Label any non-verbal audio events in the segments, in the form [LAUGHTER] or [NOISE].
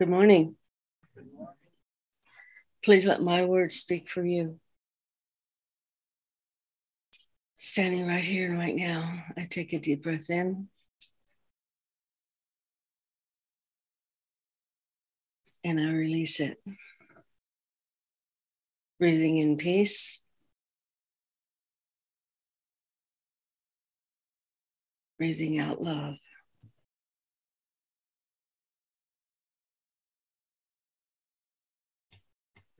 Good morning. Please let my words speak for you. Standing right here and right now, I take a deep breath in. And I release it. Breathing in peace. Breathing out love.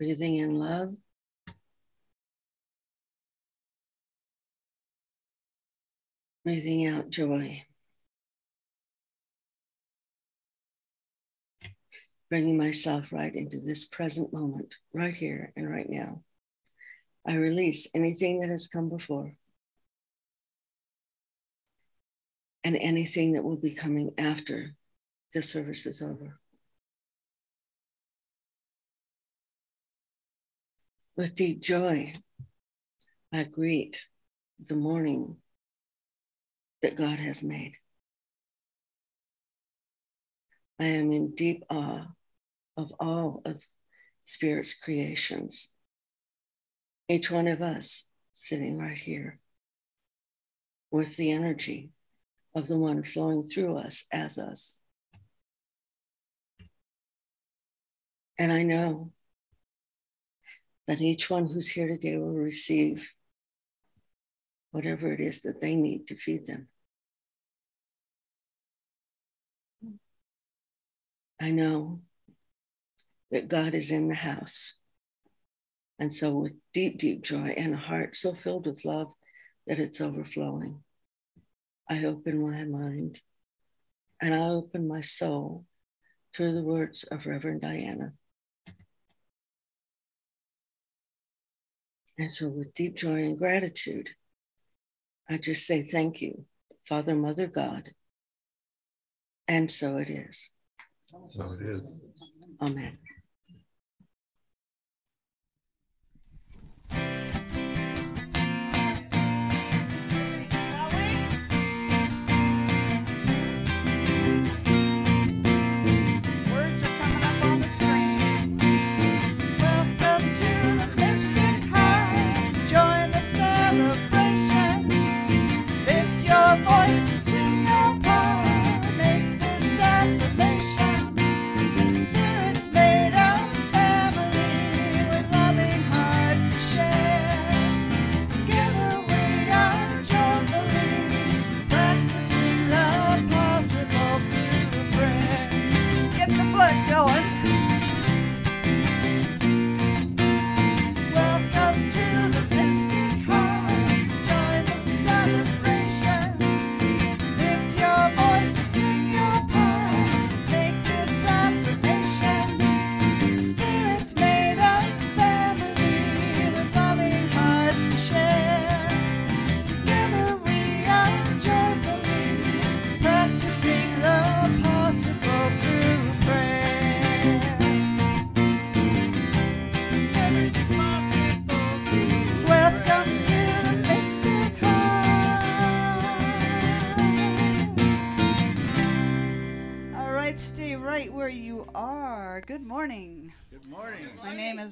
Breathing in love. Breathing out joy. Bringing myself right into this present moment, right here and right now. I release anything that has come before and anything that will be coming after the service is over. With deep joy, I greet the morning that God has made. I am in deep awe of all of Spirit's creations. Each one of us sitting right here with the energy of the one flowing through us as us. And I know that each one who's here today will receive whatever it is that they need to feed them. I know that God is in the house. And so, with deep, deep joy and a heart so filled with love that it's overflowing, I open my mind and I open my soul through the words of Reverend Diana. And so, with deep joy and gratitude, I just say thank you, Father, Mother, God. And so it is. So it is. Amen.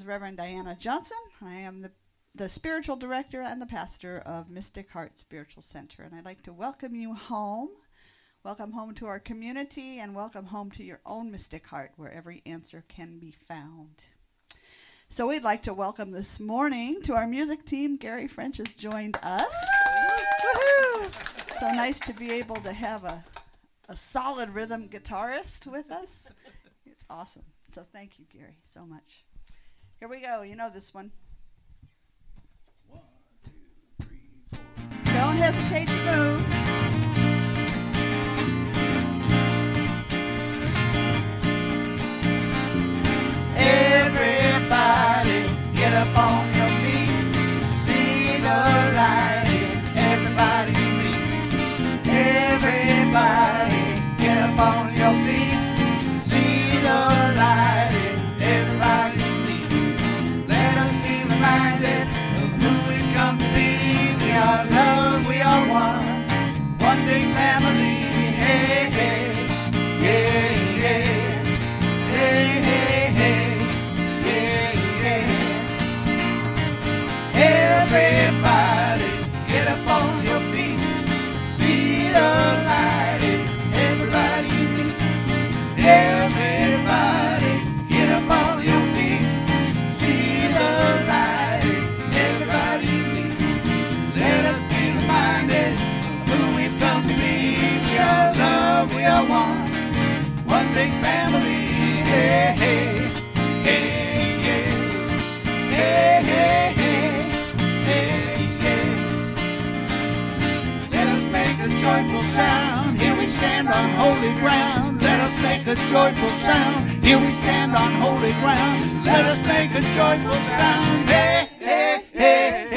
Reverend Diana Johnson. I am the, the spiritual director and the pastor of Mystic Heart Spiritual Center. And I'd like to welcome you home. Welcome home to our community and welcome home to your own mystic heart where every answer can be found. So we'd like to welcome this morning to our music team. Gary French has joined us. So nice to be able to have a, a solid rhythm guitarist with us. It's awesome. So thank you, Gary, so much. Here we go. You know this one. Don't hesitate to move. Everybody get up on a joyful sound. Here we stand on holy ground. Let us make a joyful sound. Hey, hey, hey,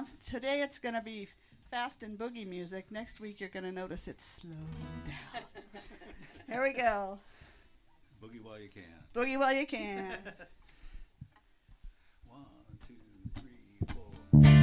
chant for the month. Today it's going to be fast and boogie music. Next week you're going to notice it's slow down. [LAUGHS] Here we go. Boogie while you can. Boogie while you can. [LAUGHS] One, two, three, four.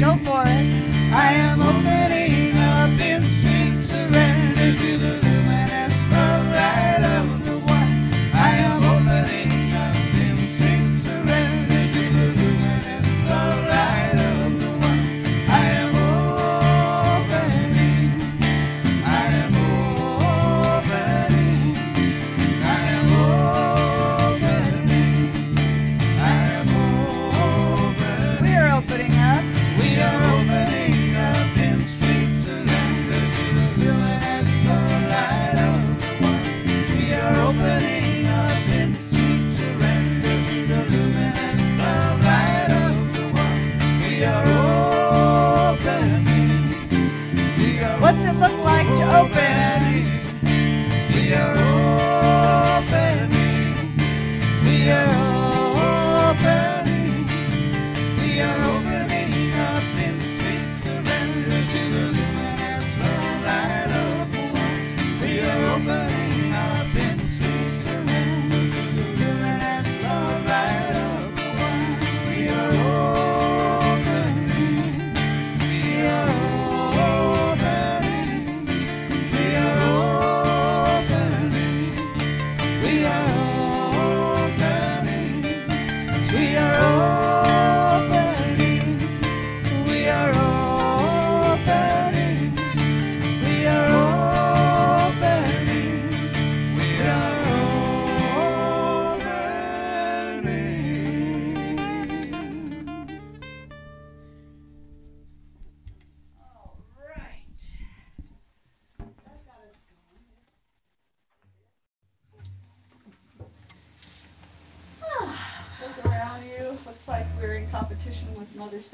Go for it.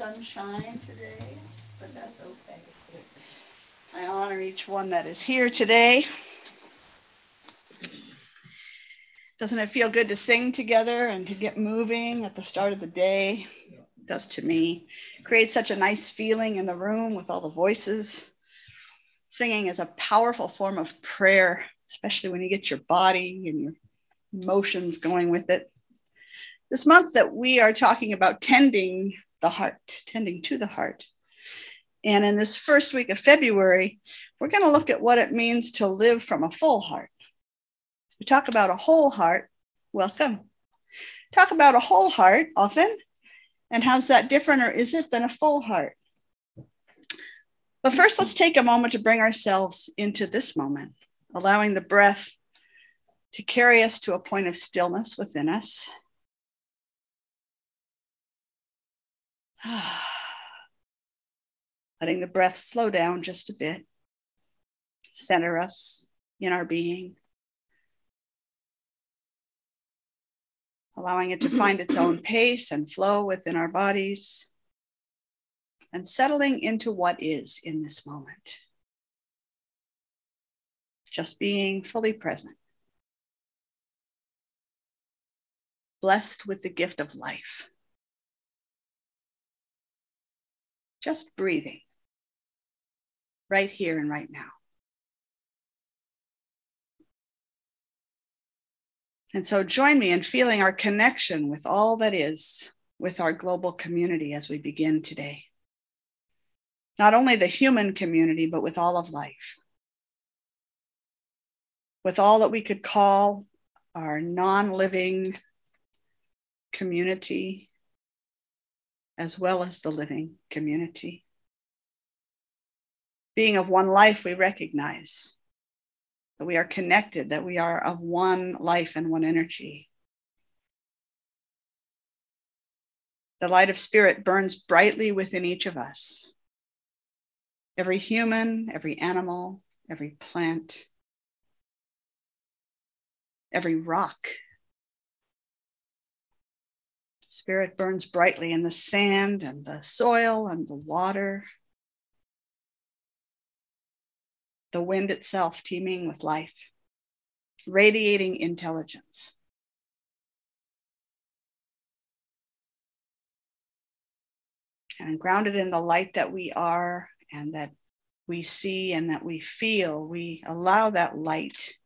Sunshine today, but that's okay. I honor each one that is here today. Doesn't it feel good to sing together and to get moving at the start of the day? It does to me. Creates such a nice feeling in the room with all the voices. Singing is a powerful form of prayer, especially when you get your body and your emotions going with it. This month that we are talking about tending the heart, tending to the heart. And in this first week of February, we're going to look at what it means to live from a full heart. We talk about a whole heart. Welcome. Talk about a whole heart often. And how's that different, or is it, than a full heart? But first, let's take a moment to bring ourselves into this moment, allowing the breath to carry us to a point of stillness within us. [SIGHS] Letting the breath slow down just a bit, center us in our being, allowing it to [CLEARS THROAT] find its own pace and flow within our bodies and settling into what is in this moment. Just being fully present, blessed with the gift of life. Just breathing right here and right now. And so join me in feeling our connection with all that is, with our global community as we begin today not only the human community, but with all of life. With all that we could call our non living community, as well as the living community. Being of one life, we recognize that we are connected, that we are of one life and one energy. The light of spirit burns brightly within each of us every human, every animal, every plant, every rock. Spirit burns brightly in the sand and the soil and the water, the wind itself teeming with life, radiating intelligence. And grounded in the light that we are, and that we see and that we feel, we allow that light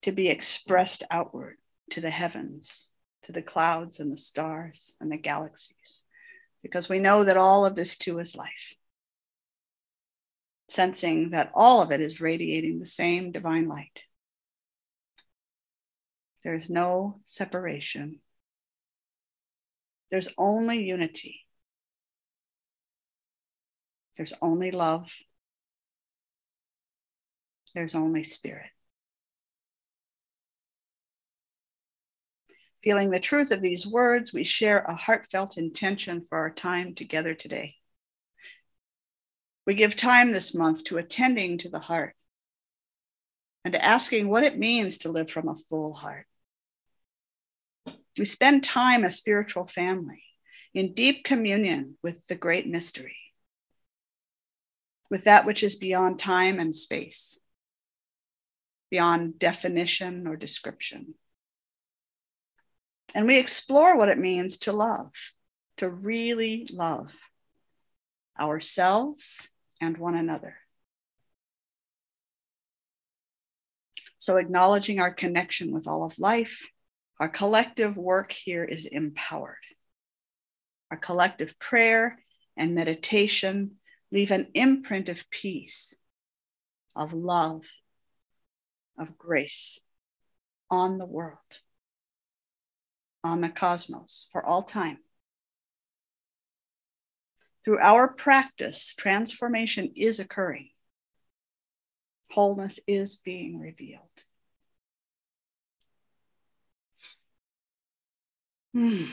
to be expressed outward to the heavens, to the clouds and the stars and the galaxies, because we know that all of this too is life. Sensing that all of it is radiating the same divine light. There's no separation. There's only unity. There's only love. There's only spirit. Feeling the truth of these words, we share a heartfelt intention for our time together today. We give time this month to attending to the heart and to asking what it means to live from a full heart. We spend time as spiritual family in deep communion with the great mystery with that which is beyond time and space, beyond definition or description. And we explore what it means to love, to really love ourselves and one another. So, acknowledging our connection with all of life, our collective work here is empowered. Our collective prayer and meditation leave an imprint of peace, of love, of grace on the world, on the cosmos for all time. Through our practice, transformation is occurring. Wholeness is being revealed. Hmm.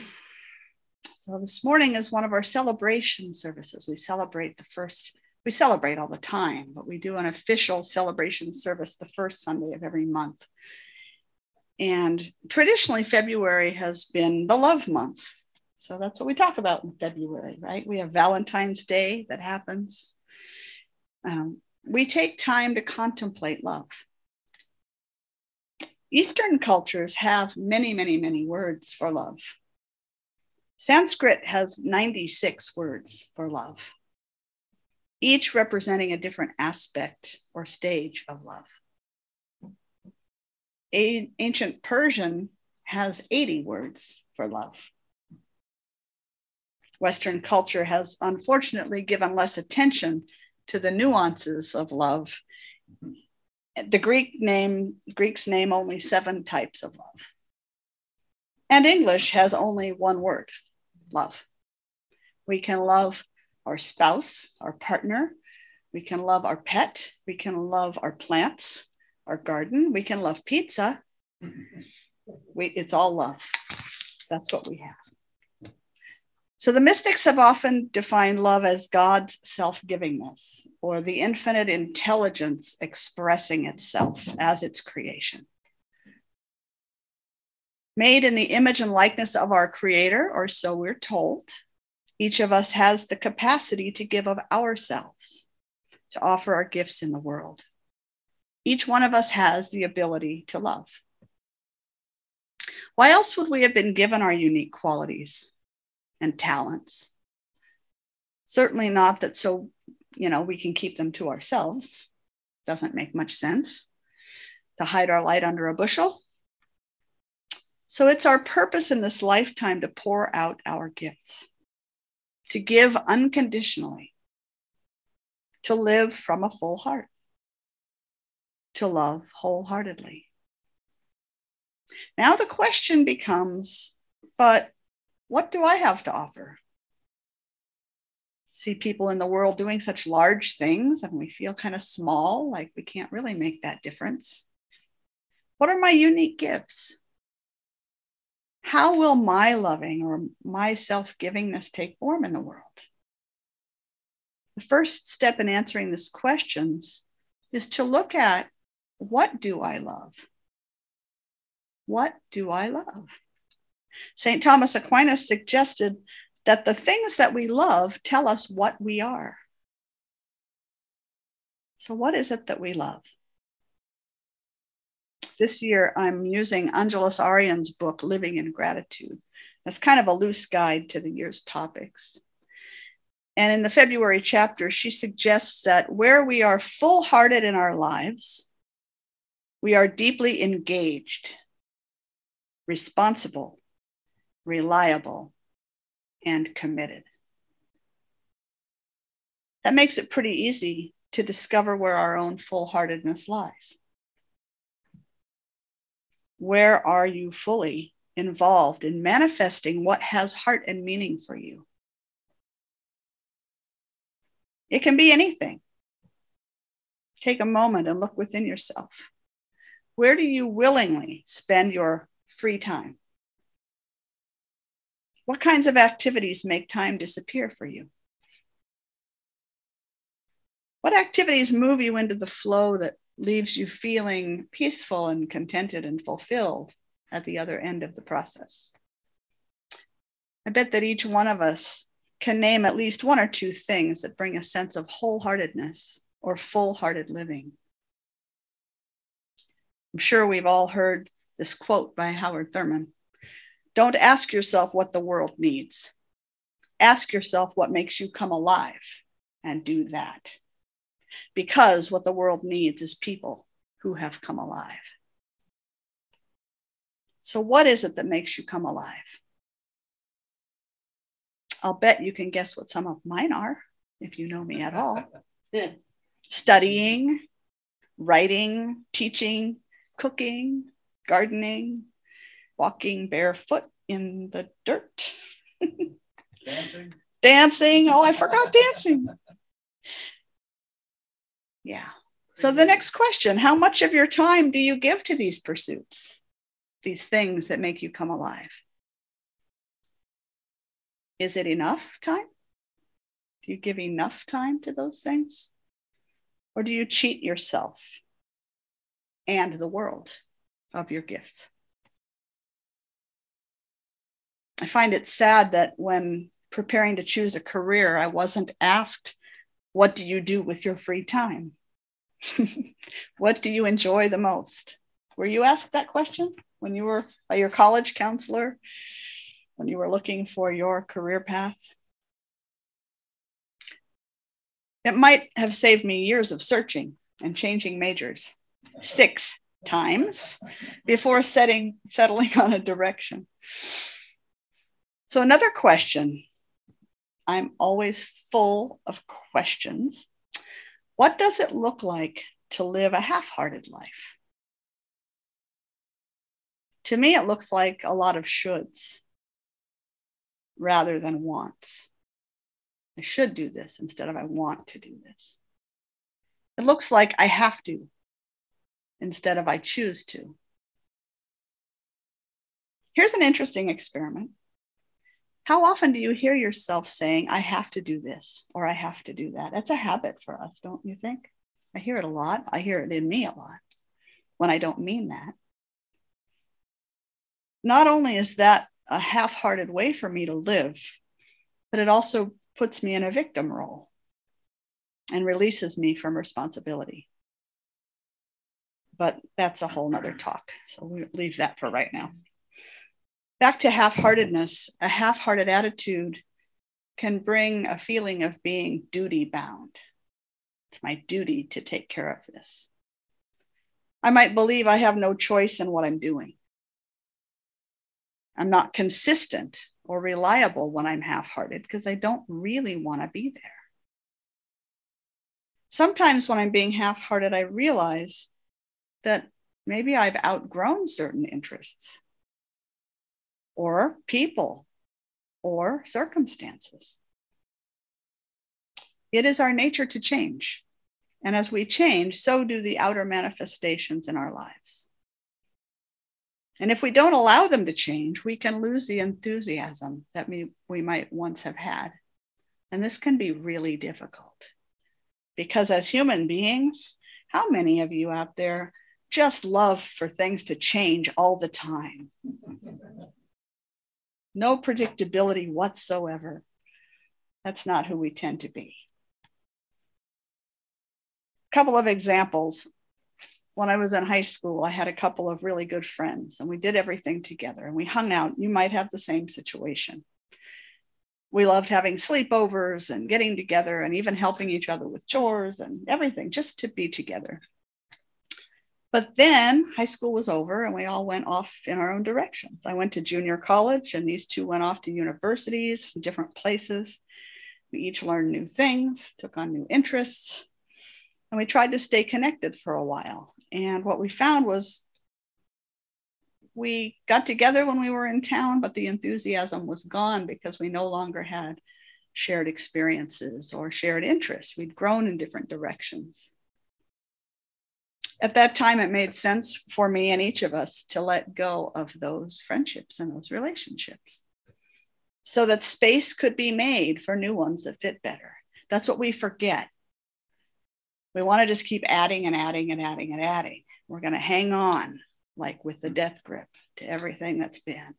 So this morning is one of our celebration services. We celebrate the first, we celebrate all the time, but we do an official celebration service the first Sunday of every month. And traditionally, February has been the love month. So that's what we talk about in February, right? We have Valentine's Day that happens. Um, we take time to contemplate love. Eastern cultures have many, many, many words for love. Sanskrit has 96 words for love, each representing a different aspect or stage of love. A- ancient Persian has 80 words for love. Western culture has unfortunately given less attention to the nuances of love. The Greek name Greeks name only seven types of love. And English has only one word love. We can love our spouse, our partner, We can love our pet. We can love our plants, our garden. We can love pizza. We, it's all love. That's what we have. So the mystics have often defined love as God's self givingness or the infinite intelligence expressing itself as its creation. Made in the image and likeness of our Creator, or so we're told, each of us has the capacity to give of ourselves, to offer our gifts in the world. Each one of us has the ability to love. Why else would we have been given our unique qualities and talents? Certainly not that so, you know, we can keep them to ourselves. Doesn't make much sense to hide our light under a bushel. So it's our purpose in this lifetime to pour out our gifts, to give unconditionally, to live from a full heart, to love wholeheartedly. Now the question becomes but what do I have to offer? See people in the world doing such large things and we feel kind of small, like we can't really make that difference. What are my unique gifts? How will my loving or my self givingness take form in the world? The first step in answering these questions is to look at what do I love? What do I love? St. Thomas Aquinas suggested that the things that we love tell us what we are. So, what is it that we love? This year, I'm using Angeles Arrien's book, Living in Gratitude. as kind of a loose guide to the year's topics. And in the February chapter, she suggests that where we are full hearted in our lives, we are deeply engaged responsible, reliable, and committed. That makes it pretty easy to discover where our own full heartedness lies. Where are you fully involved in manifesting what has heart and meaning for you? It can be anything. Take a moment and look within yourself. Where do you willingly spend your free time? What kinds of activities make time disappear for you? What activities move you into the flow that leaves you feeling peaceful and contented and fulfilled at the other end of the process? I bet that each one of us can name at least one or two things that bring a sense of wholeheartedness or full hearted living. I'm sure we've all heard this quote by Howard Thurman Don't ask yourself what the world needs. Ask yourself what makes you come alive and do that. Because what the world needs is people who have come alive. So, what is it that makes you come alive? I'll bet you can guess what some of mine are if you know me at all. [LAUGHS] Studying, writing, teaching, cooking, gardening, walking barefoot in the dirt. Dancing. dancing. Oh, I forgot dancing. Yeah. So the next question How much of your time do you give to these pursuits, these things that make you come alive? Is it enough time? Do you give enough time to those things? Or do you cheat yourself and the world of your gifts? I find it sad that when preparing to choose a career, I wasn't asked, What do you do with your free time? [LAUGHS] what do you enjoy the most? Were you asked that question when you were by your college counselor, when you were looking for your career path? It might have saved me years of searching and changing majors six times before setting, settling on a direction. So, another question. I'm always full of questions. What does it look like to live a half hearted life? To me, it looks like a lot of shoulds rather than wants. I should do this instead of I want to do this. It looks like I have to instead of I choose to. Here's an interesting experiment. How often do you hear yourself saying, I have to do this or I have to do that? That's a habit for us, don't you think? I hear it a lot. I hear it in me a lot when I don't mean that. Not only is that a half hearted way for me to live, but it also puts me in a victim role and releases me from responsibility. But that's a whole nother talk. So we leave that for right now. Back to half heartedness, a half hearted attitude can bring a feeling of being duty bound. It's my duty to take care of this. I might believe I have no choice in what I'm doing. I'm not consistent or reliable when I'm half hearted because I don't really want to be there. Sometimes when I'm being half hearted, I realize that maybe I've outgrown certain interests or people or circumstances. It is our nature to change. And as we change, so do the outer manifestations in our lives. And if we don't allow them to change, we can lose the enthusiasm that we, we might once have had. And this can be really difficult because as human beings, how many of you out there just love for things to change all the time? No predictability whatsoever. That's not who we tend to be. A couple of examples when I was in high school, I had a couple of really good friends and we did everything together and we hung out. You might have the same situation. We loved having sleepovers and getting together and even helping each other with chores and everything just to be together. But then high school was over and we all went off in our own directions. I went to junior college and these two went off to universities, different places. We each learned new things, took on new interests, and we tried to stay connected for a while. And what we found was we got together when we were in town, but the enthusiasm was gone because we no longer had shared experiences or shared interests. We'd grown in different directions. At that time, it made sense for me and each of us to let go of those friendships and those relationships so that space could be made for new ones that fit better. That's what we forget we want to just keep adding and adding and adding and adding. We're going to hang on, like with the death grip, to everything that's been.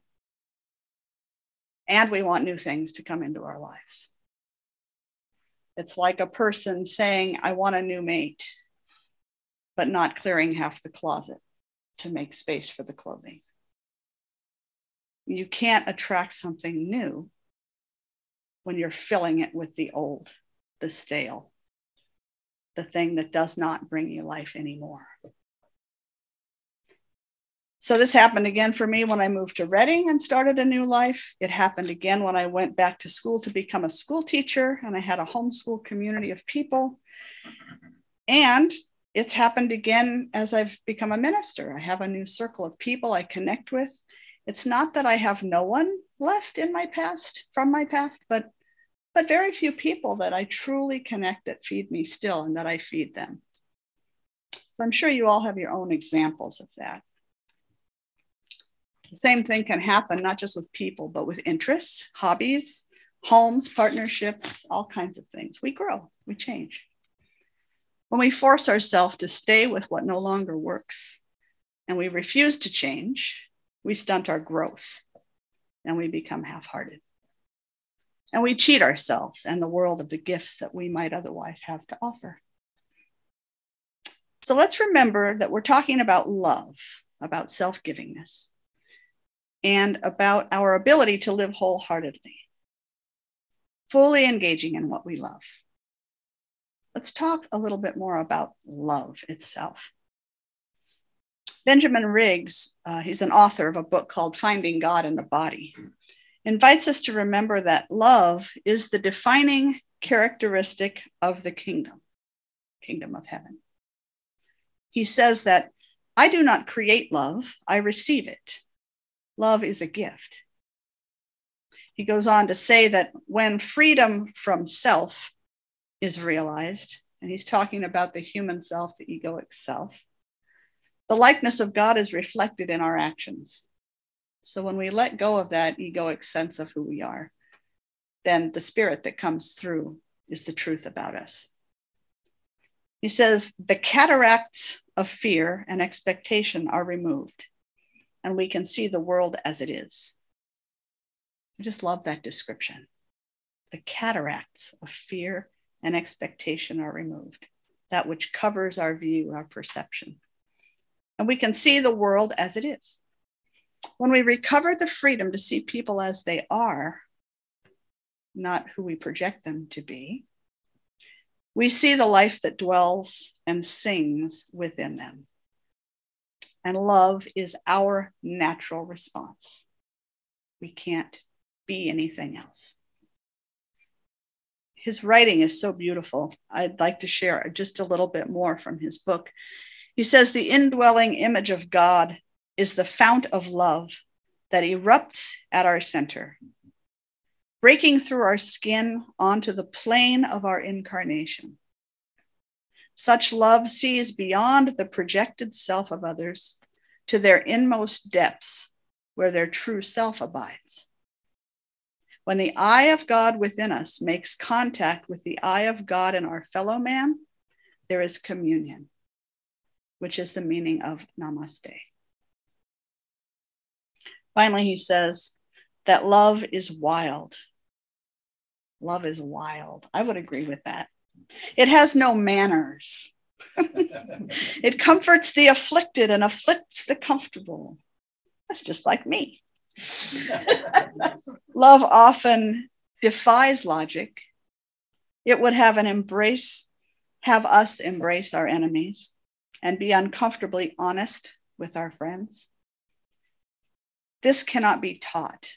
And we want new things to come into our lives. It's like a person saying, I want a new mate, but not clearing half the closet to make space for the clothing. You can't attract something new when you're filling it with the old, the stale, the thing that does not bring you life anymore. So this happened again for me when I moved to Reading and started a new life. It happened again when I went back to school to become a school teacher and I had a homeschool community of people. And it's happened again as I've become a minister. I have a new circle of people I connect with. It's not that I have no one left in my past from my past, but but very few people that I truly connect that feed me still and that I feed them. So I'm sure you all have your own examples of that. The same thing can happen not just with people, but with interests, hobbies, homes, partnerships, all kinds of things. We grow, we change. When we force ourselves to stay with what no longer works and we refuse to change, we stunt our growth and we become half hearted and we cheat ourselves and the world of the gifts that we might otherwise have to offer. So let's remember that we're talking about love, about self givingness, and about our ability to live wholeheartedly, fully engaging in what we love. Let's talk a little bit more about love itself. Benjamin Riggs, uh, he's an author of a book called Finding God in the Body invites us to remember that love is the defining characteristic of the kingdom, kingdom of heaven. He says that I do not create love, I receive it. Love is a gift. He goes on to say that when freedom from self is realized, and he's talking about the human self, the egoic self. The likeness of God is reflected in our actions. So when we let go of that egoic sense of who we are, then the spirit that comes through is the truth about us. He says, the cataracts of fear and expectation are removed, and we can see the world as it is. I just love that description. The cataracts of fear and expectation are removed, that which covers our view, our perception. And we can see the world as it is. When we recover the freedom to see people as they are, not who we project them to be, we see the life that dwells and sings within them. And love is our natural response. We can't be anything else. His writing is so beautiful. I'd like to share just a little bit more from his book. He says the indwelling image of God is the fount of love that erupts at our center breaking through our skin onto the plane of our incarnation. Such love sees beyond the projected self of others to their inmost depths where their true self abides. When the eye of God within us makes contact with the eye of God in our fellow man, there is communion, which is the meaning of namaste. Finally, he says that love is wild Love is wild. I would agree with that. It has no manners. [LAUGHS] it comforts the afflicted and afflicts the comfortable. That's just like me. [LAUGHS] Love often defies logic. It would have an embrace, have us embrace our enemies and be uncomfortably honest with our friends. This cannot be taught.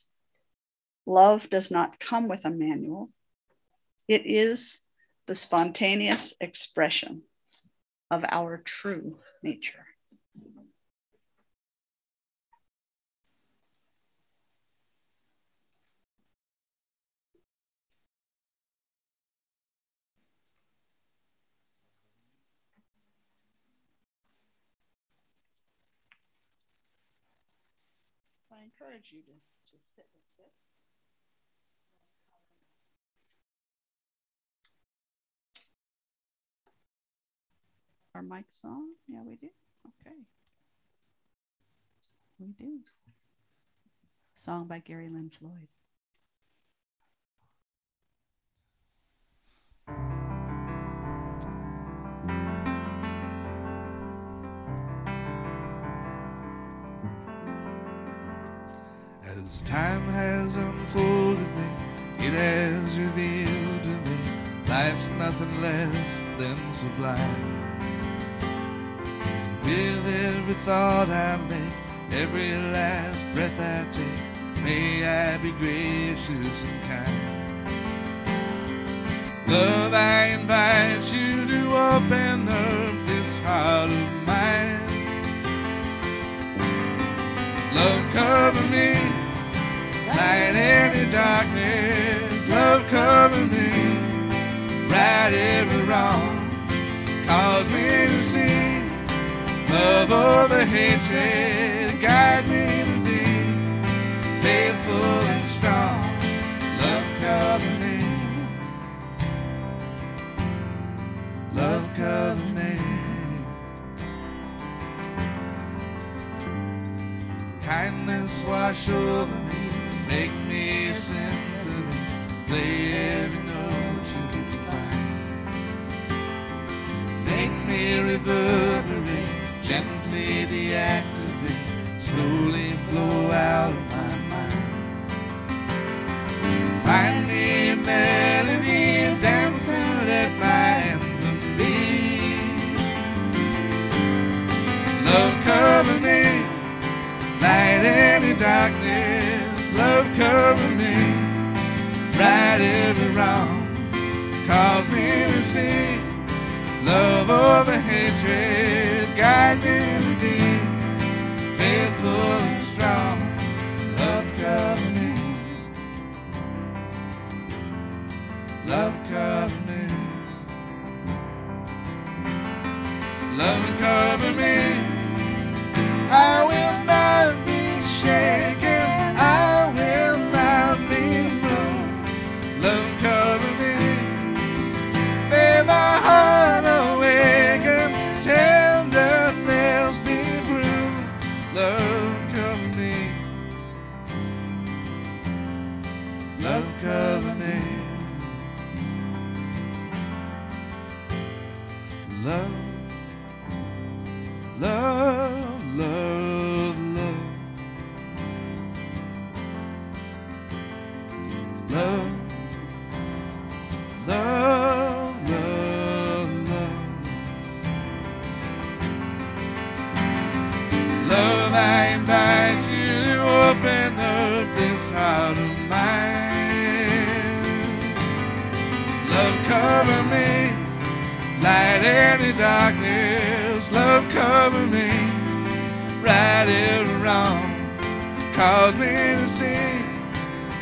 Love does not come with a manual. It is the spontaneous expression of our true nature. So I encourage you to just sit with this. Our mic's on? Yeah, we do. Okay. We do. Song by Gary Lynn Floyd. As time has unfolded me, it has revealed to me life's nothing less than sublime. With every thought I make, every last breath I take, may I be gracious and kind. Love, I invite you to open up this heart of mine. Love, cover me, light any darkness. Love, cover me, right every wrong. Cause me to see love over hatred, guide me to thee, faithful Cause me to see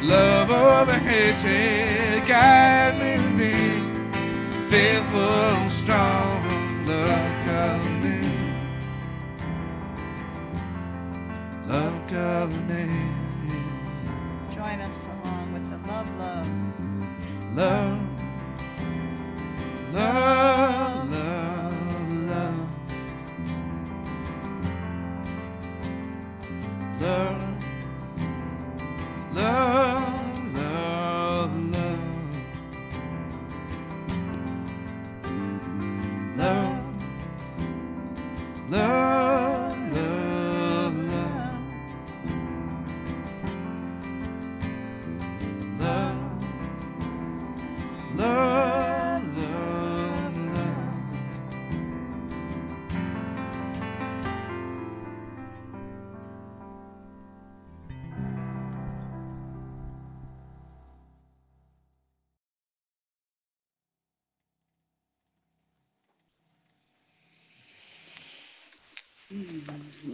love over hatred. Guide me to be faithful and strong. Love, cover me. Love, cover me. Join us along with the love, love. Love, love,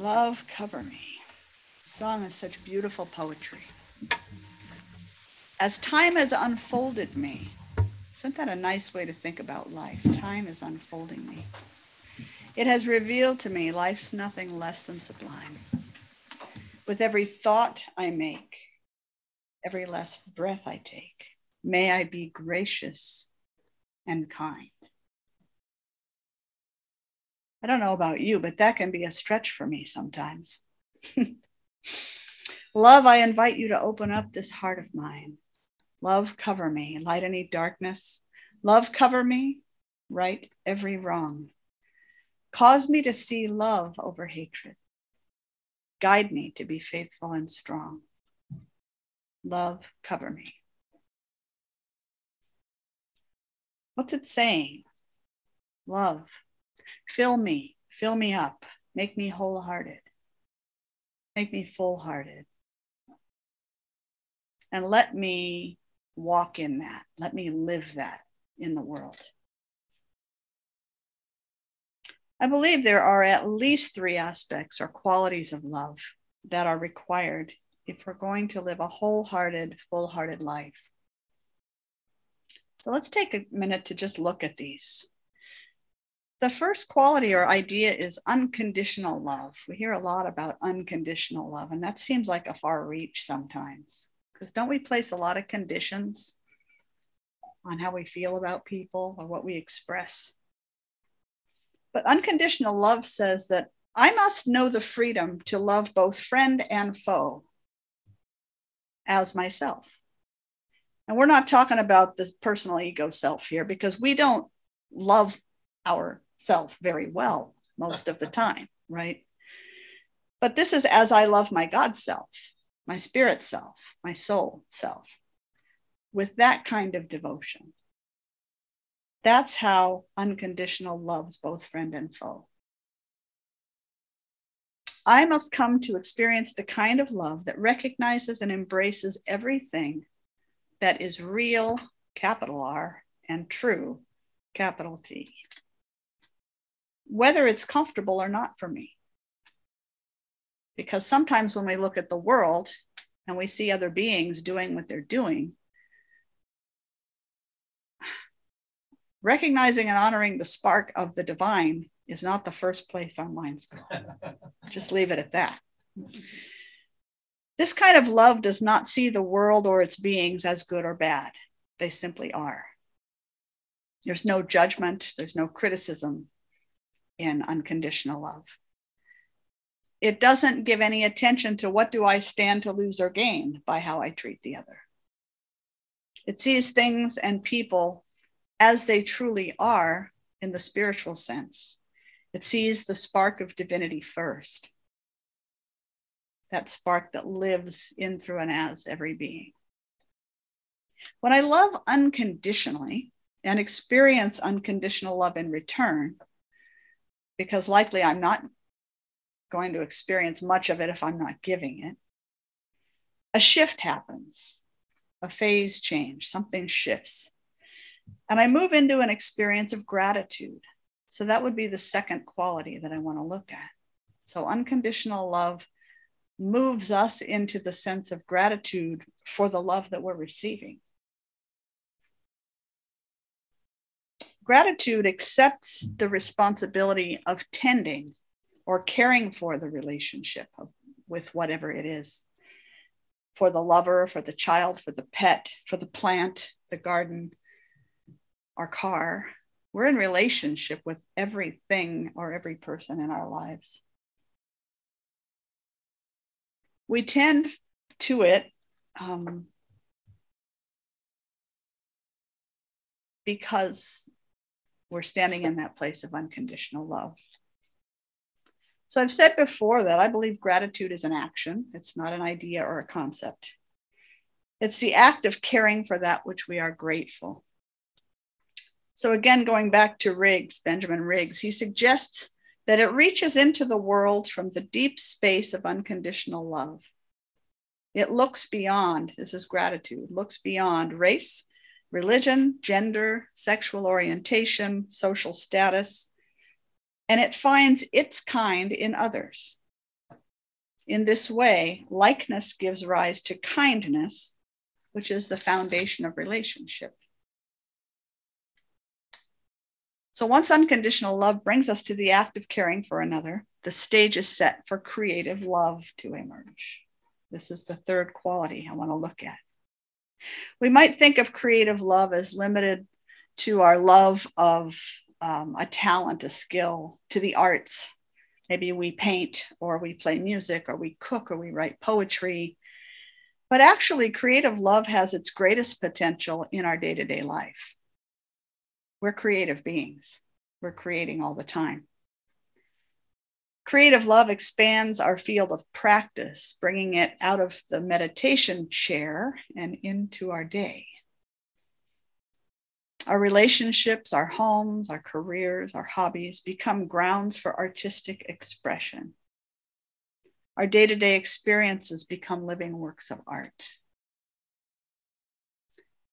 Love, cover me. The Song is such beautiful poetry. As time has unfolded me, isn't that a nice way to think about life? Time is unfolding me. It has revealed to me life's nothing less than sublime. With every thought I make, every last breath I take, may I be gracious and kind. I don't know about you, but that can be a stretch for me sometimes. [LAUGHS] Love, I invite you to open up this heart of mine. Love, cover me, light any darkness. Love, cover me, right every wrong. Cause me to see love over hatred. Guide me to be faithful and strong. Love, cover me. What's it saying? Love, fill me, fill me up, make me wholehearted, make me full hearted. And let me walk in that, let me live that in the world. I believe there are at least three aspects or qualities of love that are required if we're going to live a wholehearted, full hearted life. So let's take a minute to just look at these. The first quality or idea is unconditional love. We hear a lot about unconditional love, and that seems like a far reach sometimes. Because don't we place a lot of conditions on how we feel about people or what we express? But unconditional love says that I must know the freedom to love both friend and foe as myself. And we're not talking about this personal ego self here because we don't love ourself very well most of the [LAUGHS] time, right? But this is as I love my God self, my spirit self, my soul self, with that kind of devotion. That's how unconditional loves both friend and foe. I must come to experience the kind of love that recognizes and embraces everything that is real, capital R, and true, capital T. Whether it's comfortable or not for me. Because sometimes when we look at the world and we see other beings doing what they're doing, recognizing and honoring the spark of the divine is not the first place our minds go. [LAUGHS] Just leave it at that. This kind of love does not see the world or its beings as good or bad. They simply are. There's no judgment, there's no criticism in unconditional love. It doesn't give any attention to what do I stand to lose or gain by how I treat the other. It sees things and people as they truly are in the spiritual sense. It sees the spark of divinity first, that spark that lives in, through, and as every being. When I love unconditionally and experience unconditional love in return, because likely I'm not going to experience much of it if I'm not giving it. A shift happens, a phase change, something shifts. And I move into an experience of gratitude. So that would be the second quality that I want to look at. So unconditional love moves us into the sense of gratitude for the love that we're receiving. Gratitude accepts the responsibility of tending or caring for the relationship of, with whatever it is for the lover, for the child, for the pet, for the plant, the garden, our car. We're in relationship with everything or every person in our lives. We tend to it um, because we're standing in that place of unconditional love. So I've said before that I believe gratitude is an action, it's not an idea or a concept. It's the act of caring for that which we are grateful. So, again, going back to Riggs, Benjamin Riggs, he suggests that it reaches into the world from the deep space of unconditional love. It looks beyond, this is gratitude, looks beyond race, religion, gender, sexual orientation, social status, and it finds its kind in others. In this way, likeness gives rise to kindness, which is the foundation of relationship. So, once unconditional love brings us to the act of caring for another, the stage is set for creative love to emerge. This is the third quality I want to look at. We might think of creative love as limited to our love of um, a talent, a skill, to the arts. Maybe we paint, or we play music, or we cook, or we write poetry. But actually, creative love has its greatest potential in our day to day life. We're creative beings, we're creating all the time. Creative love expands our field of practice, bringing it out of the meditation chair and into our day. Our relationships, our homes, our careers, our hobbies become grounds for artistic expression. Our day to day experiences become living works of art.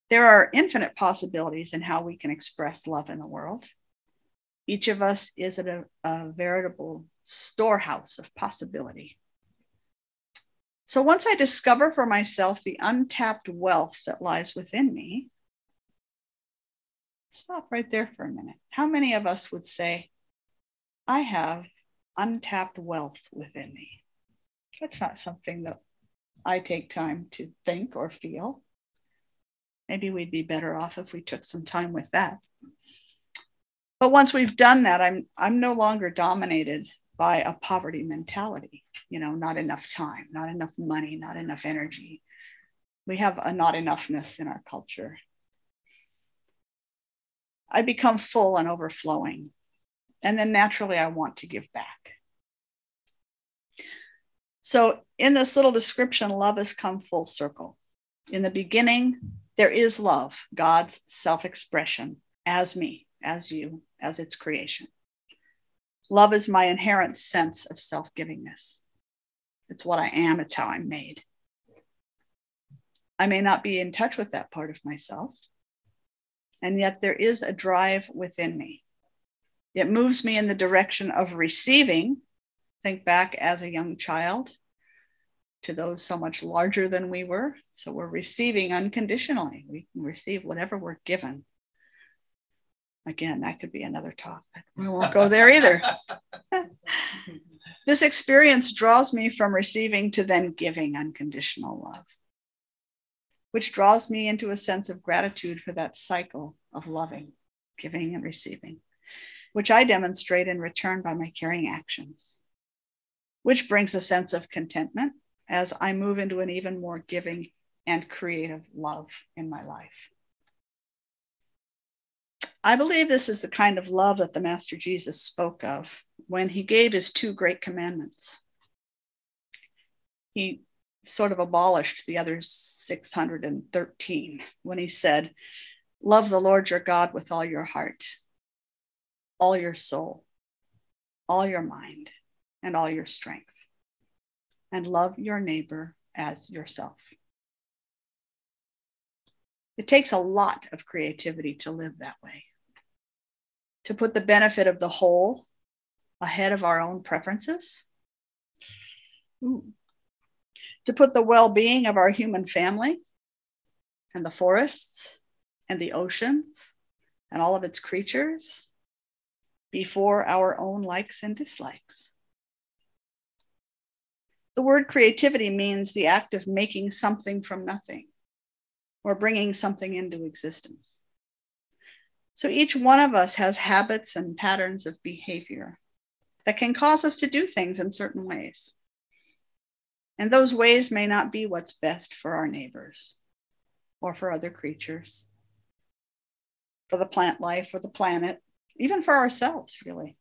There are infinite possibilities in how we can express love in the world. Each of us is a, a veritable storehouse of possibility. So once I discover for myself the untapped wealth that lies within me, stop right there for a minute. How many of us would say, I have untapped wealth within me? That's not something that I take time to think or feel. Maybe we'd be better off if we took some time with that. But once we've done that, I'm I'm no longer dominated by a poverty mentality. You know, not enough time, not enough money, not enough energy. We have a not enoughness in our culture. I become full and overflowing. And then naturally, I want to give back. So, in this little description, love has come full circle. In the beginning, there is love, God's self expression as me, as you, as its creation. Love is my inherent sense of self givingness. It's what I am, it's how I'm made. I may not be in touch with that part of myself, and yet there is a drive within me. It moves me in the direction of receiving. Think back as a young child to those so much larger than we were. So we're receiving unconditionally. We can receive whatever we're given. Again, that could be another talk, but we [LAUGHS] won't go there either. [LAUGHS] this experience draws me from receiving to then giving unconditional love, which draws me into a sense of gratitude for that cycle of loving, giving, and receiving, which I demonstrate in return by my caring actions, which brings a sense of contentment as I move into an even more giving and creative love in my life. I believe this is the kind of love that the Master Jesus spoke of when he gave his two great commandments. He sort of abolished the other 613 when he said, Love the Lord your God with all your heart, all your soul, all your mind, and all your strength. And love your neighbor as yourself. It takes a lot of creativity to live that way, to put the benefit of the whole ahead of our own preferences, to put the well being of our human family and the forests and the oceans and all of its creatures before our own likes and dislikes. The word creativity means the act of making something from nothing or bringing something into existence. So each one of us has habits and patterns of behavior that can cause us to do things in certain ways. And those ways may not be what's best for our neighbors or for other creatures, for the plant life or the planet, even for ourselves, really.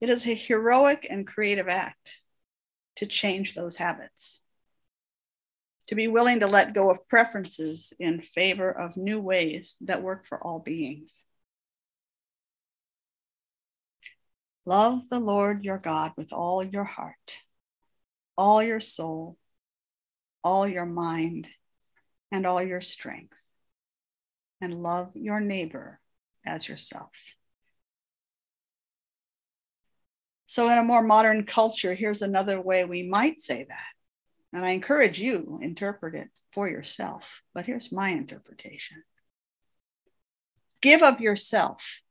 It is a heroic and creative act to change those habits, to be willing to let go of preferences in favor of new ways that work for all beings. Love the Lord your God with all your heart, all your soul, all your mind, and all your strength, and love your neighbor as yourself. So, in a more modern culture, here's another way we might say that. And I encourage you interpret it for yourself. But here's my interpretation. Give of yourself,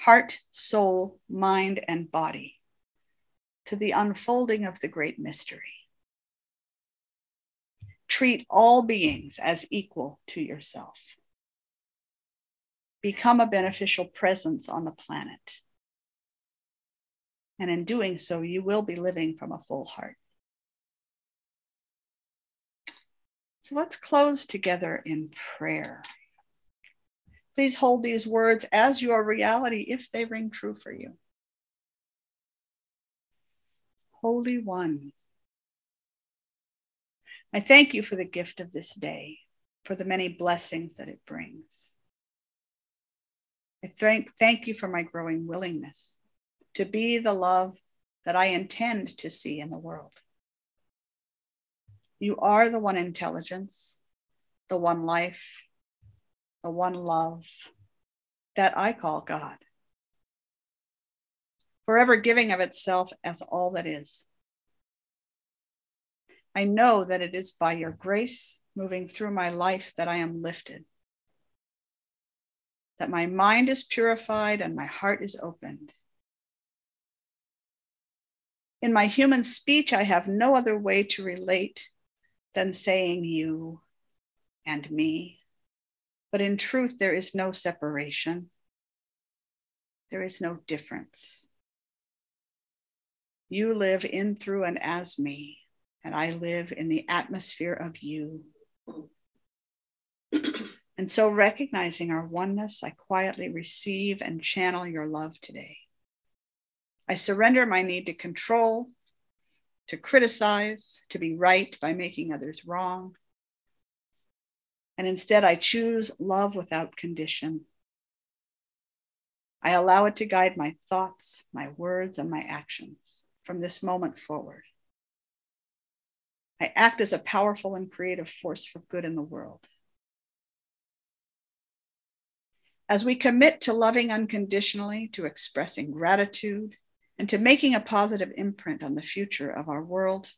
heart, soul, mind, and body to the unfolding of the great mystery. Treat all beings as equal to yourself. Become a beneficial presence on the planet and in doing so, you will be living from a full heart. So let's close together in prayer. Please hold these words as your reality if they ring true for you. Holy One, I thank you for the gift of this day, for the many blessings that it brings. I thank, thank you for my growing willingness to be the love that I intend to see in the world. You are the one intelligence, the one life, the one love that I call God, forever giving of itself as all that is. I know that it is by your grace moving through my life that I am lifted, that my mind is purified and my heart is opened in my human speech, I have no other way to relate than saying you and me. But in truth, there is no separation, there is no difference. You live in, through, and as me, and I live in the atmosphere of you. [CLEARS THROAT] and so, recognizing our oneness, I quietly receive and channel your love today. I surrender my need to control, to criticize, to be right by making others wrong. And instead, I choose love without condition. I allow it to guide my thoughts, my words, and my actions from this moment forward. I act as a powerful and creative force for good in the world. As we commit to loving unconditionally, to expressing gratitude, and to making a positive imprint on the future of our world,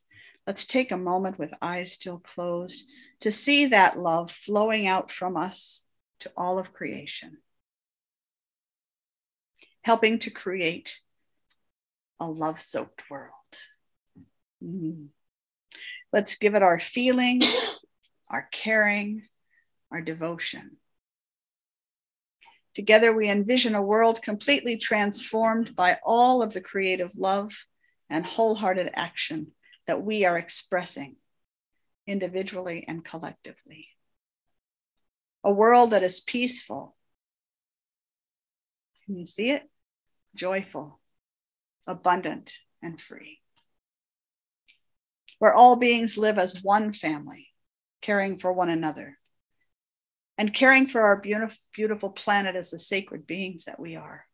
let's take a moment with eyes still closed to see that love flowing out from us to all of creation, helping to create a love soaked world. Mm-hmm. Let's give it our feeling, our caring, our devotion. Together, we envision a world completely transformed by all of the creative love and wholehearted action that we are expressing individually and collectively. A world that is peaceful. Can you see it? Joyful, abundant, and free. Where all beings live as one family, caring for one another and caring for our beautiful, planet as the sacred beings that we are.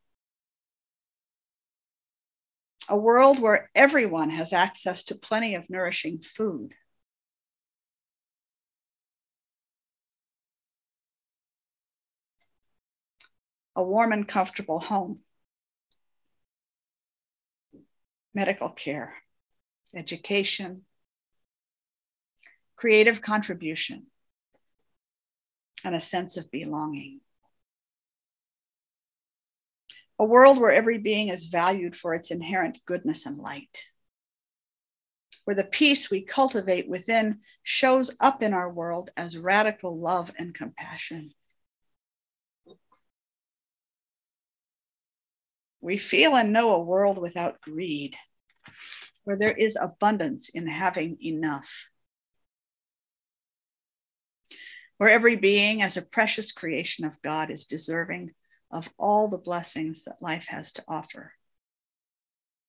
A world where everyone has access to plenty of nourishing food. A warm and comfortable home. Medical care, education, creative contribution, and a sense of belonging. A world where every being is valued for its inherent goodness and light. Where the peace we cultivate within shows up in our world as radical love and compassion. We feel and know a world without greed, where there is abundance in having enough where every being, as a precious creation of God, is deserving of all the blessings that life has to offer.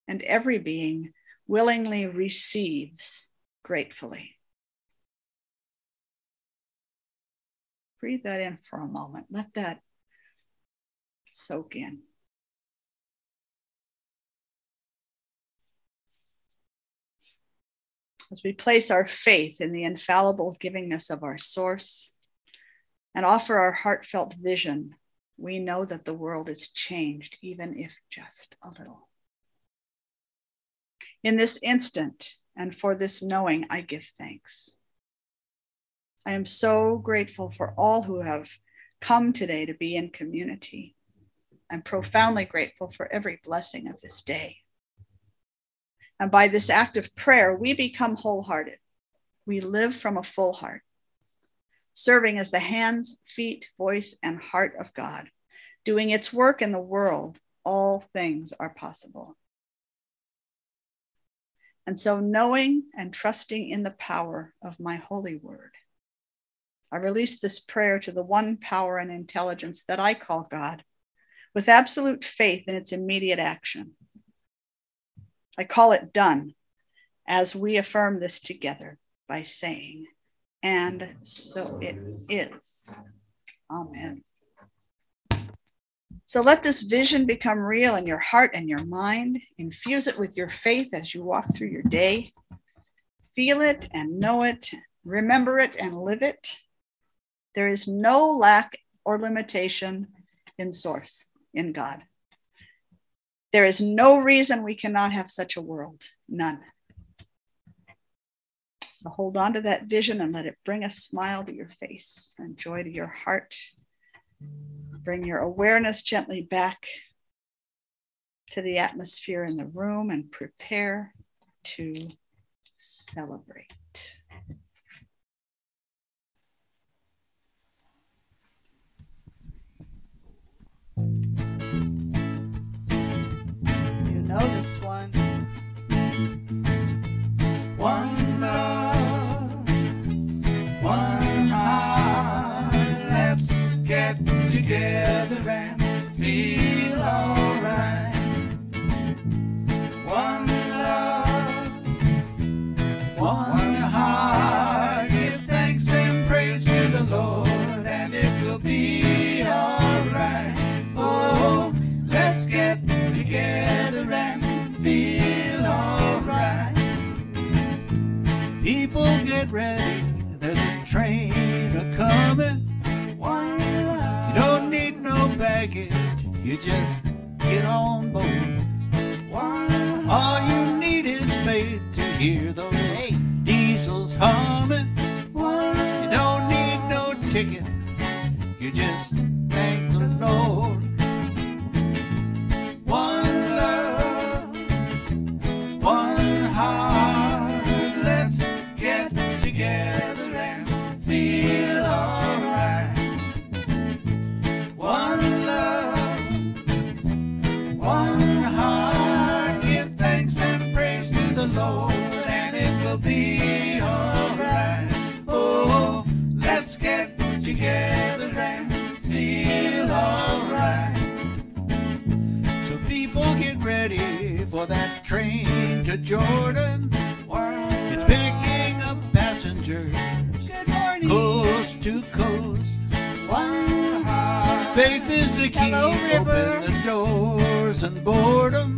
And every being willingly receives gratefully. Breathe that in for a moment. Let that soak in. As we place our faith in the infallible givingness of our source, and offer our heartfelt vision, we know that the world is changed, even if just a little. In this instant, and for this knowing, I give thanks. I am so grateful for all who have come today to be in community. I'm profoundly grateful for every blessing of this day. And by this act of prayer, we become wholehearted. We live from a full heart serving as the hands, feet, voice, and heart of God. Doing its work in the world, all things are possible. And so, knowing and trusting in the power of my holy word, I release this prayer to the one power and intelligence that I call God, with absolute faith in its immediate action. I call it done as we affirm this together by saying, and so it is. Amen. So let this vision become real in your heart and your mind. Infuse it with your faith as you walk through your day. Feel it and know it, remember it and live it. There is no lack or limitation in Source, in God. There is no reason we cannot have such a world, none. So hold on to that vision and let it bring a smile to your face and joy to your heart. Bring your awareness gently back to the atmosphere in the room and prepare to celebrate. You know this one. One together and feel alright. One love, one heart. Give thanks and praise to the Lord, and it will be alright. Oh, let's get together and feel alright. People get ready, you just get on board. All you need is faith to hear those diesels humming. You don't need no ticket, you just together and feel alright. So people get ready for that train to Jordan. It's picking up passengers Good morning. coast to coast. Faith is the key. Hello. Open the doors and boredom.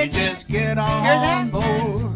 You just get on Hear that? board.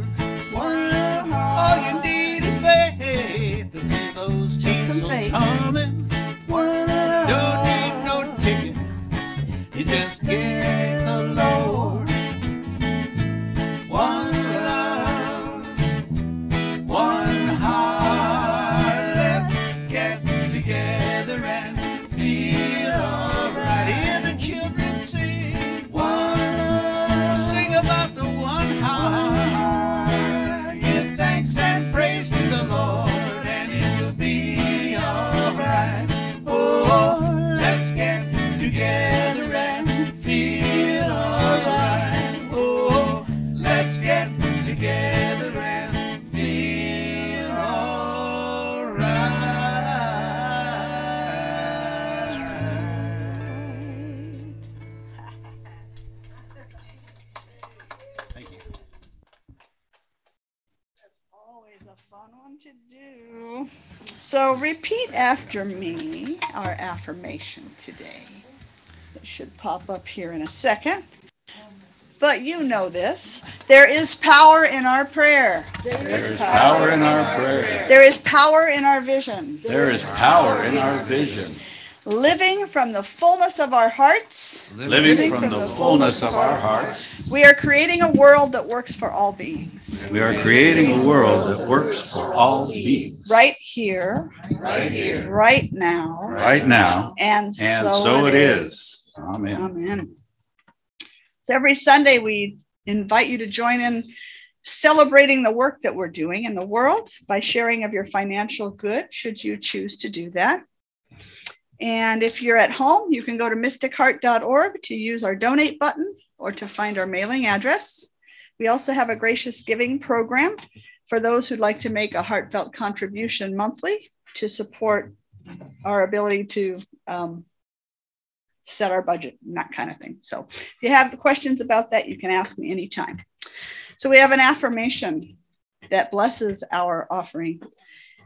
Always a fun one to do. So repeat after me our affirmation today. It should pop up here in a second. But you know this. There is power in our prayer. There is power in our prayer. There is power in our vision. There is power in our vision. Living from the fullness of our hearts, Living from the fullness of our hearts, we are creating a world that works for all beings. we are creating a world that works for all beings. Right here, Right here, right now, right now, and and so, so it is. Amen. Amen. So every Sunday, we invite you to join in celebrating the work that we're doing in the world by sharing of your financial good, should you choose to do that. And if you're at home, you can go to mysticheart.org to use our donate button or to find our mailing address. We also have a gracious giving program for those who'd like to make a heartfelt contribution monthly to support our ability to um, set our budget and that kind of thing. So if you have questions about that, you can ask me anytime. So we have an affirmation that blesses our offering.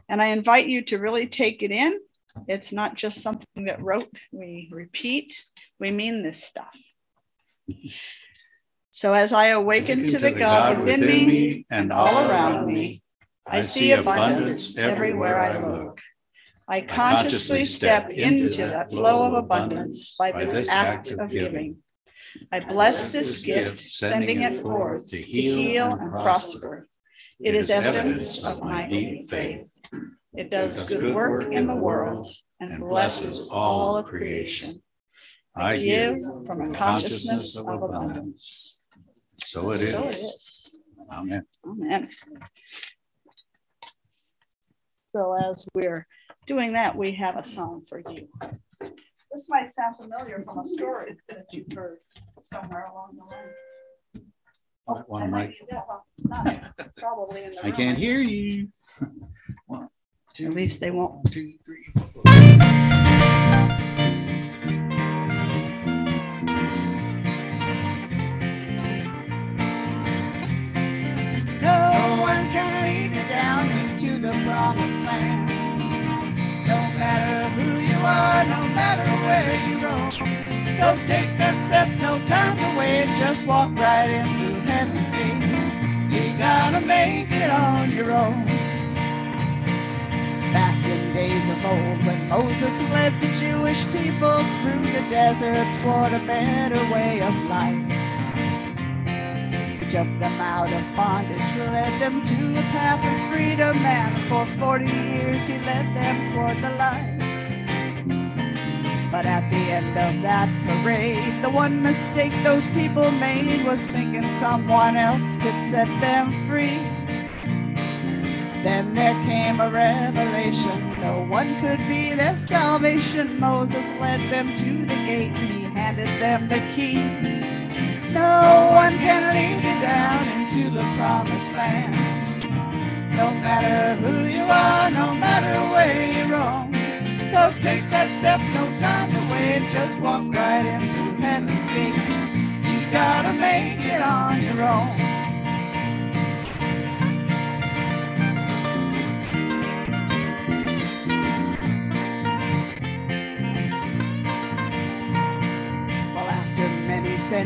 And I invite you to really take it in. It's not just something that wrote, we repeat, we mean this stuff. So as I awaken to the God within me and all around me, I see abundance everywhere I look. I consciously step into that flow of abundance by this act of giving. I bless this gift, sending it forth to heal and prosper. It is evidence of my deep faith. It does good work in the world and blesses all of creation. I give from a consciousness of abundance. So it So it is. is. Amen. Amen. So as we're doing that, we have a song for you. This might sound familiar from a story that you've heard somewhere along the line. Oh, Might wanna oh, I might mic- be deaf. I'm not [LAUGHS] Probably in the I room. can't hear you. One, At least they won't. two, three. No one can lead you down into the promised land. No matter who you are, no matter where you roam. So take that step, no time to wait. Just walk right in through heaven's gate. You gotta make it on your own. Days of old, when Moses led the Jewish people through the desert toward a better way of life He took them out of bondage, led them to a path of freedom, and for 40 years he led them toward the light. But at the end of that parade, the one mistake those people made was thinking someone else could set them free. Then there came a revelation, no one could be their salvation. Moses led them to the gate, and he handed them the key. No one can lead you down into the promised land. No matter who you are, no matter where you roam. So take that step, no time to wait. Just walk right into heaven's gate. You gotta make it on your own.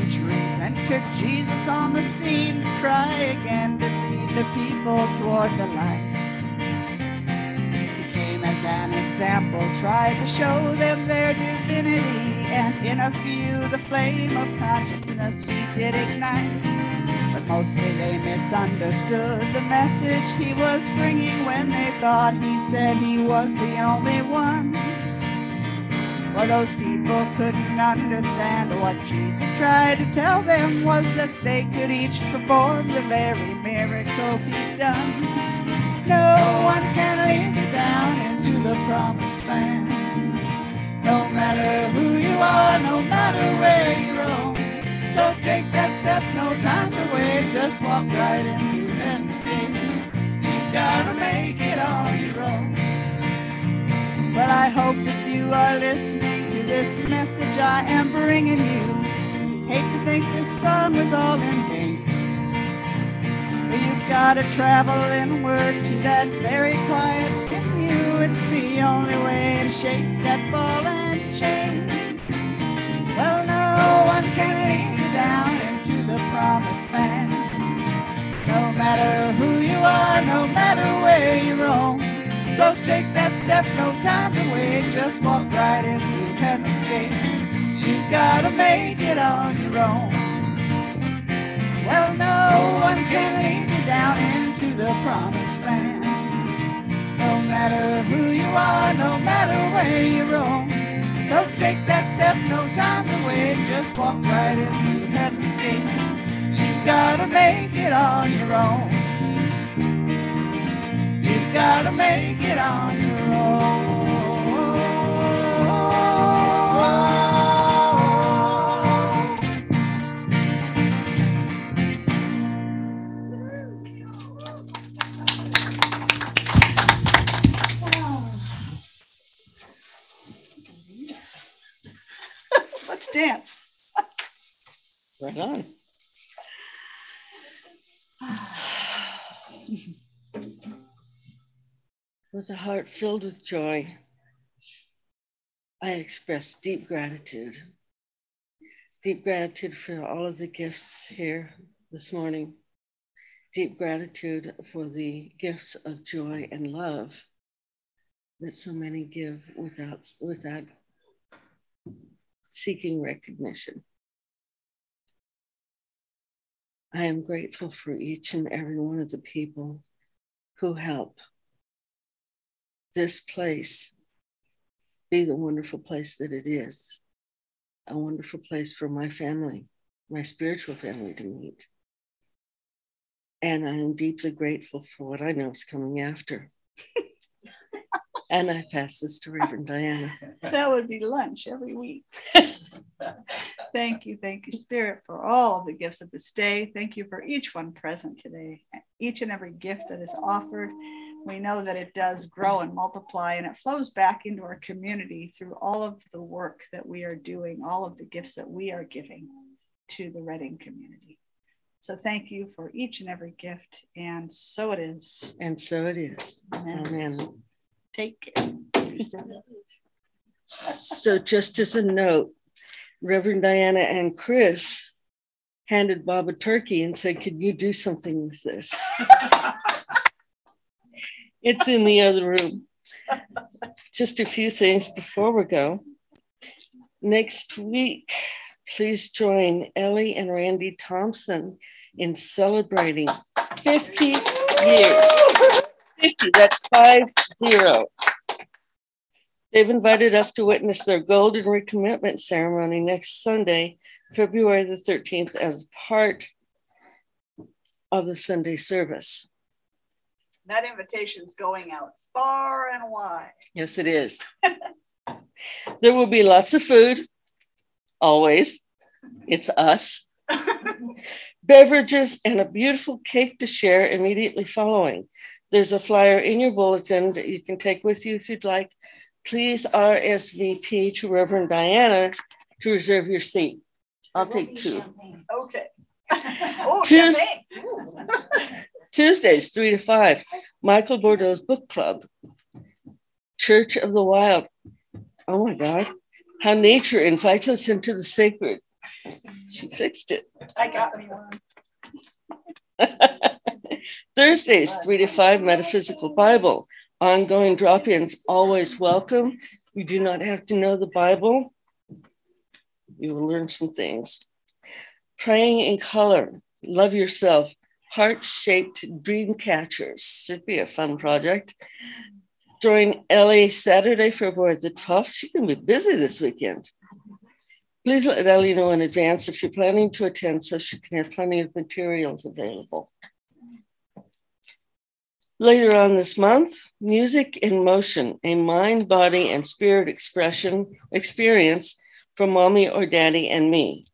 Entered Jesus on the scene to try again to lead the people toward the light. He came as an example, tried to show them their divinity, and in a few the flame of consciousness he did ignite. But mostly they misunderstood the message he was bringing when they thought he said he was the only one. Well, those people couldn't understand what Jesus tried to tell them was that they could each perform the very miracles he'd done. No one can lead you down into the promised land. No matter who you are, no matter where you roam. So take that step, no time to wait, just walk right into heaven's gate. You gotta make it on your own. Well, I hope that you are listening to this message I am bringing you. Hate to think this song was all in vain. But you've got to travel inward to that very quiet in you. It's the only way to shake that ball and chain. Well, no one can lead you down into the promised land. No matter who you are, no matter where you roam. So take that step, no time to wait. Just walk right into heaven's gate. You gotta make it on your own. Well, no one can lead you down into the promised land. No matter who you are, no matter where you roam. So take that step, no time to wait. Just walk right into heaven's gate. You gotta make it on your own. Gotta make it on your own. Let's dance. Right on. Was a heart filled with joy. I express deep gratitude. Deep gratitude for all of the gifts here this morning. Deep gratitude for the gifts of joy and love that so many give without, without seeking recognition. I am grateful for each and every one of the people who help this place be the wonderful place that it is a wonderful place for my family, my spiritual family to meet. And I am deeply grateful for what I know is coming after. and I pass this to Reverend Diana. That would be lunch every week. [LAUGHS] Thank you, thank you, Spirit, for all the gifts of this day. Thank you for each one present today, each and every gift that is offered. We know that it does grow and multiply, and it flows back into our community through all of the work that we are doing, all of the gifts that we are giving to the Redding community. So thank you for each and every gift, and so it is. And so it is. Amen. Amen. Take care. So, just as a note, Reverend Diana and Chris handed Bob a turkey and said, Can you do something with this? [LAUGHS] it's in the other room. Just a few things before we go. Next week, please join Ellie and Randy Thompson in celebrating 50 years. 50, that's five zero. They've invited us to witness their golden recommitment ceremony next Sunday, February the 13th, as part of the Sunday service. That invitation's going out far and wide. Yes, it is. [LAUGHS] there will be lots of food, always. It's us. [LAUGHS] Beverages and a beautiful cake to share immediately following. There's a flyer in your bulletin that you can take with you if you'd like. Please RSVP to Reverend Diana to reserve your seat. I'll take two. Okay. [LAUGHS] oh, champagne. Tuesdays, three to five, Michael Bordeaux's book club. Church of the Wild. Oh my God. How nature invites us into the sacred. She fixed it. I got me one. [LAUGHS] Thursdays, 3 to 5 Metaphysical Bible. Ongoing drop ins, always welcome. You do not have to know the Bible, you will learn some things. Praying in color, love yourself, heart shaped dream catchers. Should be a fun project. Join Ellie Saturday, February the 12th. She can be busy this weekend. Please let Ellie know in advance if you're planning to attend so she can have plenty of materials available. Later on this month, Music in Motion, a mind, body, and spirit expression experience for mommy or daddy and me.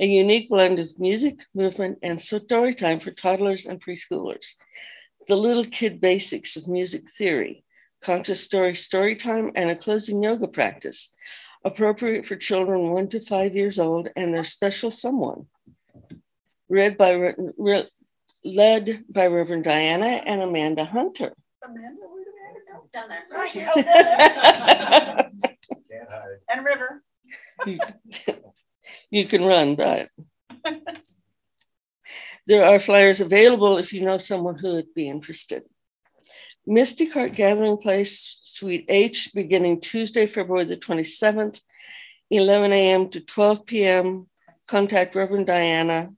A unique blend of music, movement, and story time for toddlers and preschoolers. The little kid basics of music theory, conscious story story time, and a closing yoga practice, appropriate for children one to five years old and their special someone. Read by led by Reverend Diana and Amanda Hunter. Amanda, where'd Amanda go? Down there. Right. [LAUGHS] and River. [LAUGHS] you, can run, but there are flyers available if you know someone who would be interested. Mystic Heart Gathering Place, Suite H, beginning Tuesday, February the 27th, 11 a.m. to 12 p.m. Contact Reverend Diana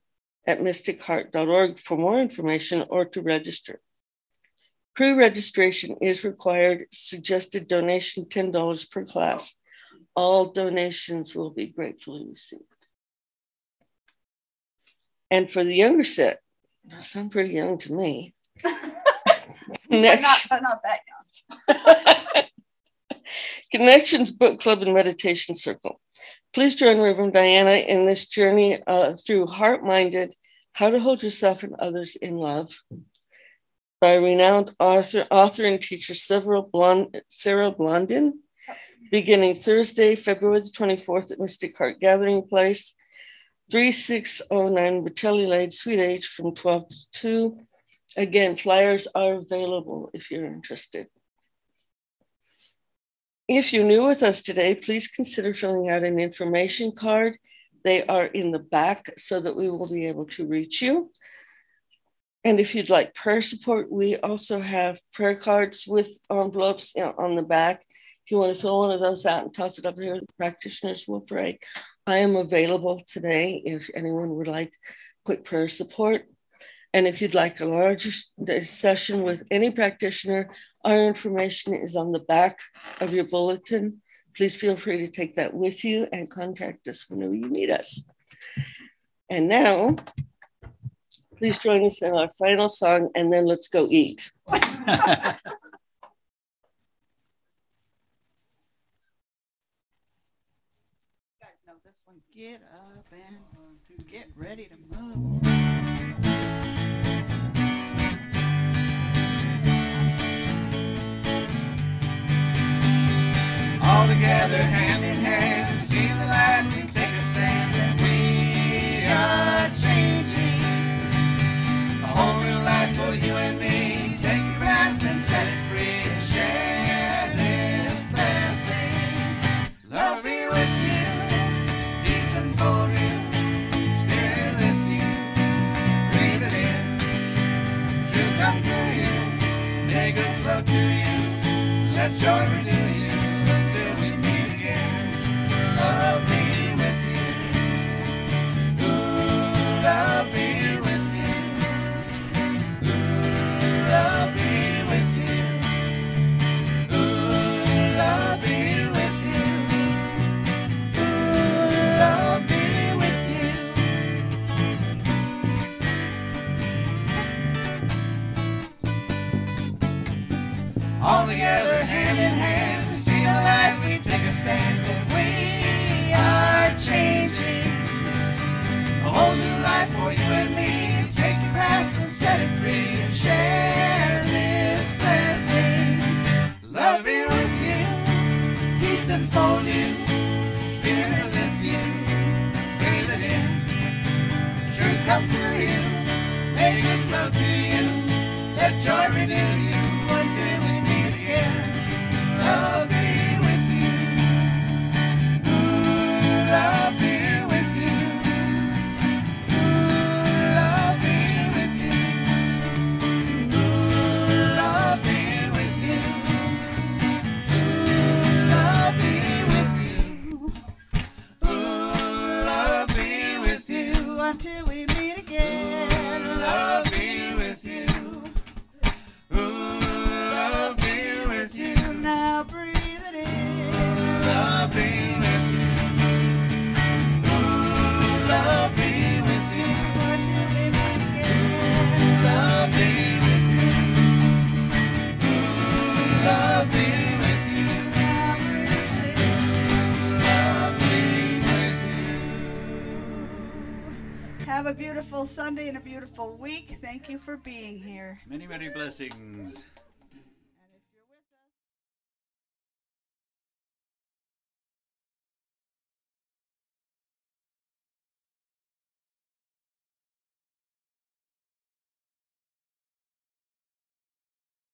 at mysticheart.org for more information or to register. Pre registration is required, suggested donation $10 per class. All donations will be gratefully received. And for the younger set, that sound pretty young to me. [LAUGHS] Next, not, not that young. [LAUGHS] Connections Book Club and Meditation Circle. Please join Reverend Diana in this journey uh, through Heart Minded How to Hold Yourself and Others in Love by renowned author, author and teacher Sarah Blondin, beginning Thursday, February the 24th at Mystic Heart Gathering Place, 3609 Bechelli Lane, Suite H from 12 to 2. Again, flyers are available if you're interested. If you're new with us today, please consider filling out an information card. They are in the back so that we will be able to reach you. And if you'd like prayer support, we also have prayer cards with envelopes on the back. If you want to fill one of those out and toss it up here, the practitioners will pray. I am available today if anyone would like quick prayer support. And if you'd like a larger session with any practitioner, our information is on the back of your bulletin. Please feel free to take that with you and contact us whenever you need us. And now, please join us in our final song, and then let's go eat. [LAUGHS] this one. Get up and get ready to move. all together hand in let beautiful Sunday and a beautiful week. Thank you for being here. Many, many blessings.